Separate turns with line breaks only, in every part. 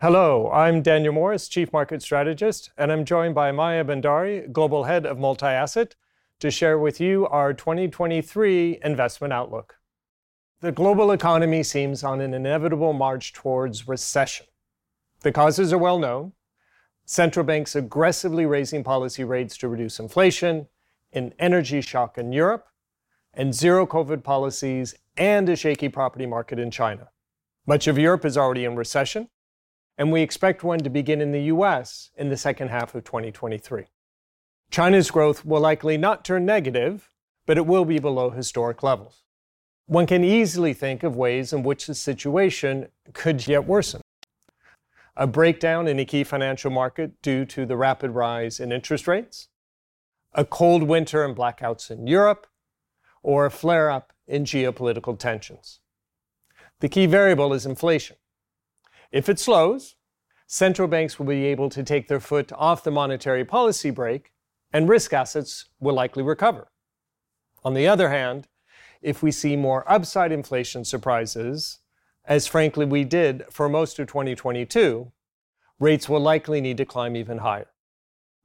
Hello, I'm Daniel Morris, Chief Market Strategist, and I'm joined by Maya Bhandari, Global Head of Multi Asset, to share with you our 2023 investment outlook. The global economy seems on an inevitable march towards recession. The causes are well known central banks aggressively raising policy rates to reduce inflation, an energy shock in Europe, and zero COVID policies and a shaky property market in China. Much of Europe is already in recession, and we expect one to begin in the US in the second half of 2023. China's growth will likely not turn negative, but it will be below historic levels. One can easily think of ways in which the situation could yet worsen. A breakdown in a key financial market due to the rapid rise in interest rates, a cold winter and blackouts in Europe, or a flare up in geopolitical tensions. The key variable is inflation. If it slows, central banks will be able to take their foot off the monetary policy brake and risk assets will likely recover. On the other hand, if we see more upside inflation surprises, as frankly we did for most of 2022, rates will likely need to climb even higher.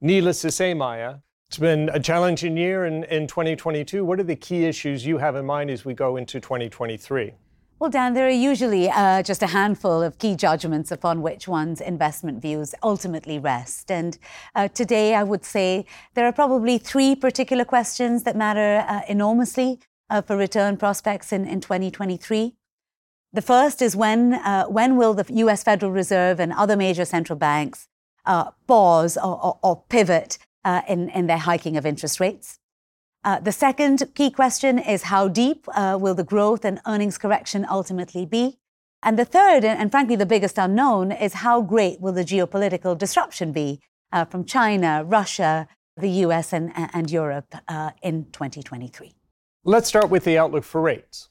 Needless to say, Maya, it's been a challenging year in, in 2022. What are the key issues you have in mind as we go into 2023?
Well, Dan, there are usually uh, just a handful of key judgments upon which one's investment views ultimately rest. And uh, today, I would say there are probably three particular questions that matter uh, enormously uh, for return prospects in, in 2023. The first is when, uh, when will the US Federal Reserve and other major central banks uh, pause or, or, or pivot in, in their hiking of interest rates? Uh, the second key question is how deep uh, will the growth and earnings correction ultimately be? And the third, and, frankly the biggest unknown, is how great will the geopolitical disruption be uh, from China, Russia, the US, and, and Europe uh, in 2023?
Let's start with the outlook for rates.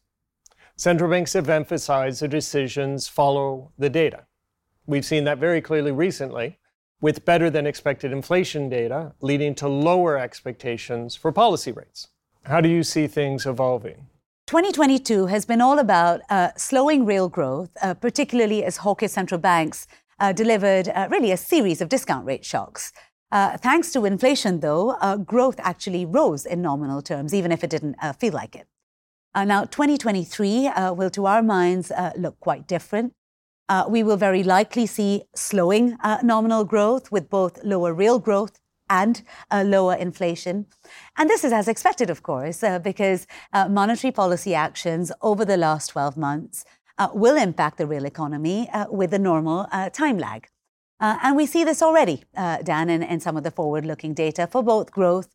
Central banks have emphasized their decisions follow the data. We've seen that very clearly recently with better than expected inflation data, leading to lower expectations for policy rates. How do you see things evolving?
2022 has been all about uh, slowing real growth, uh, particularly as hawkish central banks uh, delivered uh, really a series of discount rate shocks. Uh, thanks to inflation, though, uh, growth actually rose in nominal terms, even if it didn't feel like it. now, 2023 will, to our minds, look quite different. Uh, we will very likely see slowing uh, nominal growth with both lower real growth and uh, lower inflation. And this is as expected, of course, uh, because uh, monetary policy actions over the last 12 months uh, will impact the real economy with a normal time lag. and we see this already, Dan, in, in, some of the forward looking data for both growth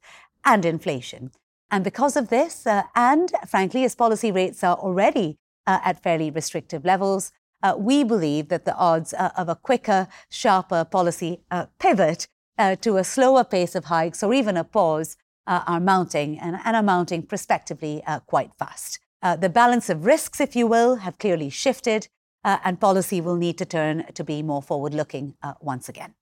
and inflation. And because of this, and frankly, as policy rates are already at fairly restrictive levels, uh, we believe that the odds uh, of a quicker, sharper policy uh, pivot uh, to a slower pace of hikes or even a pause uh, are mounting and, and, are mounting prospectively quite fast. the balance of risks, if you will, have clearly shifted, and policy will need to turn to be more forward looking once again.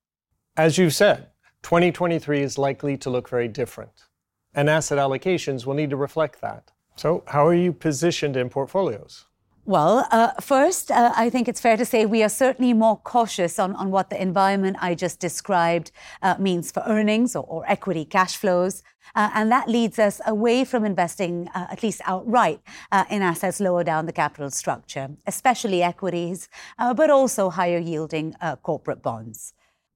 As you've said, 2023 is likely to look very different, and asset allocations will need to reflect that. So, how are you positioned in portfolios?
Well, uh, first, uh, I think it's fair to say we are certainly more cautious on, on what the environment I just described uh, means for earnings or, or equity cash flows. Uh, and that leads us away from investing, uh, at least outright, uh, in assets lower down the capital structure, especially equities, but also higher yielding corporate bonds.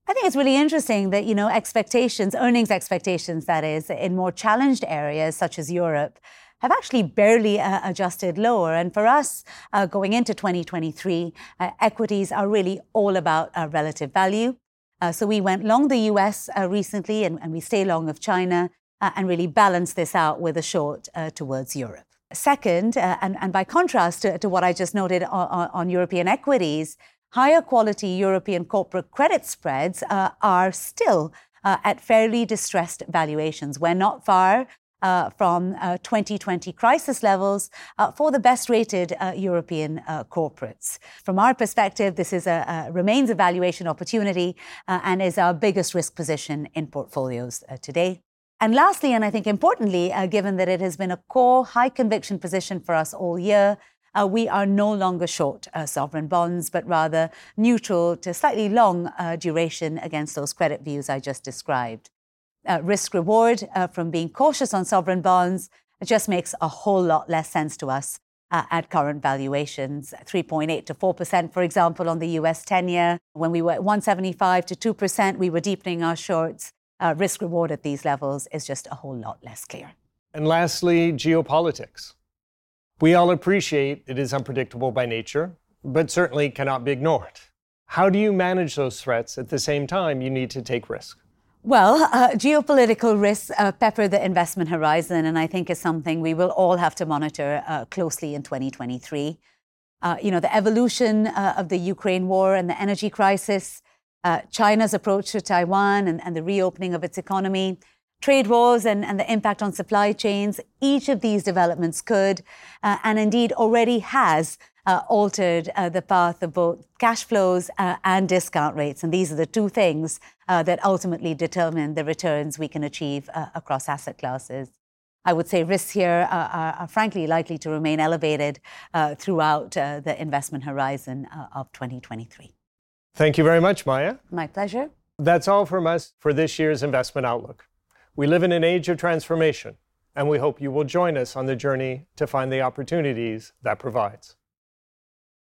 I think it's really interesting that, you know, expectations, earnings expectations, that is, in more challenged areas such as Europe, have actually barely uh, adjusted lower. And for us, uh, going into 2023, uh, equities are really all about uh, relative value. Uh, so we went long the US uh, recently, and, and, we stay long of China, and really balance this out with a short towards Europe. Second, and, and, by contrast to, to, what I just noted on, on European equities, higher quality European corporate credit spreads are still uh, at fairly distressed valuations. We're not far uh, from uh, 2020 crisis levels uh, for the best rated uh, European uh, corporates. From our perspective, this is a, a remains a valuation opportunity uh, and is our biggest risk position in portfolios today. And lastly, and I think importantly, given that it has been a core high conviction position for us all year, uh, we are no longer short uh, sovereign bonds, but rather neutral to slightly long uh, duration against those credit views I just described. Uh, risk reward uh, from being cautious on sovereign bonds just makes a whole lot less sense to us uh, at current valuations 3.8 to 4%, for example, on the US 10 year. When we were at 175 to 2%, we were deepening our shorts. Uh, risk reward at these levels is just a whole lot less clear.
And lastly, geopolitics. We all appreciate it is unpredictable by nature, but certainly cannot be ignored. How do you manage those threats at the same time you need to take risk?
Well, uh, geopolitical risks uh, pepper the investment horizon, and I think is something we will all have to monitor uh, closely in 2023. Uh, you know, the evolution uh, of the Ukraine war and the energy crisis, uh, China's approach to Taiwan and, and, the reopening of its economy, trade wars and, and, the impact on supply chains, each of these developments could, and indeed already has, uh, altered uh, the path of both cash flows uh, and discount rates. And these are the two things uh, that ultimately determine the returns we can achieve uh, across asset classes. I would say risks here are, are, are frankly likely to remain elevated uh, throughout the investment horizon of 2023.
Thank you very much, Maya.
My pleasure.
That's all from us for this year's Investment Outlook. We live in an age of transformation, and we hope you will join us on the journey to find the opportunities that provides.